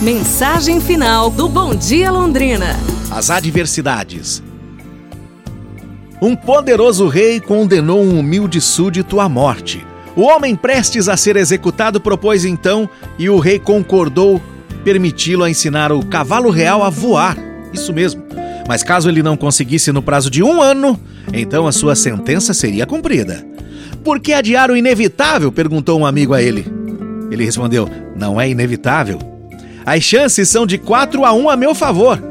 Mensagem final do Bom Dia Londrina. As adversidades. Um poderoso rei condenou um humilde súdito à morte. O homem prestes a ser executado propôs então, e o rei concordou, permiti-lo a ensinar o cavalo real a voar. Isso mesmo. Mas caso ele não conseguisse no prazo de um ano, então a sua sentença seria cumprida. Por que adiar o inevitável? perguntou um amigo a ele. Ele respondeu: Não é inevitável. As chances são de 4 a 1 a meu favor.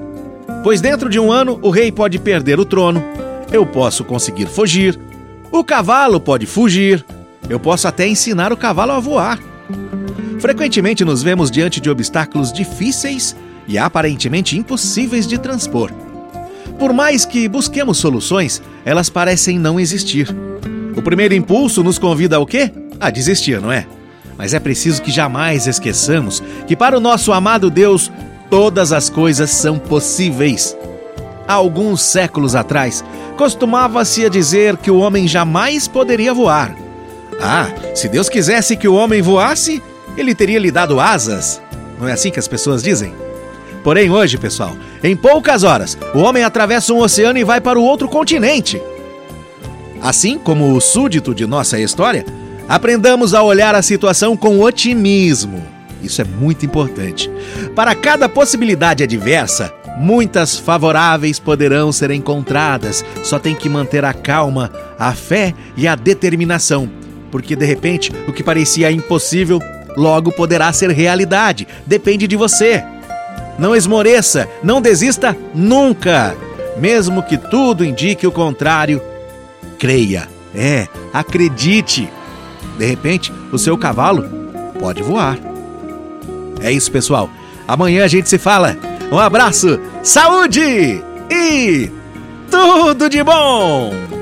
Pois dentro de um ano o rei pode perder o trono, eu posso conseguir fugir, o cavalo pode fugir, eu posso até ensinar o cavalo a voar. Frequentemente nos vemos diante de obstáculos difíceis e aparentemente impossíveis de transpor. Por mais que busquemos soluções, elas parecem não existir. O primeiro impulso nos convida ao quê? A desistir, não é? Mas é preciso que jamais esqueçamos que para o nosso amado Deus todas as coisas são possíveis. Há alguns séculos atrás, costumava-se a dizer que o homem jamais poderia voar. Ah, se Deus quisesse que o homem voasse, ele teria lhe dado asas. Não é assim que as pessoas dizem? Porém, hoje, pessoal, em poucas horas, o homem atravessa um oceano e vai para o outro continente. Assim como o súdito de nossa história, aprendamos a olhar a situação com otimismo. Isso é muito importante. Para cada possibilidade adversa, muitas favoráveis poderão ser encontradas. Só tem que manter a calma, a fé e a determinação, porque de repente o que parecia impossível logo poderá ser realidade. Depende de você. Não esmoreça, não desista nunca. Mesmo que tudo indique o contrário, creia. É, acredite. De repente, o seu cavalo pode voar. É isso, pessoal. Amanhã a gente se fala. Um abraço, saúde e tudo de bom!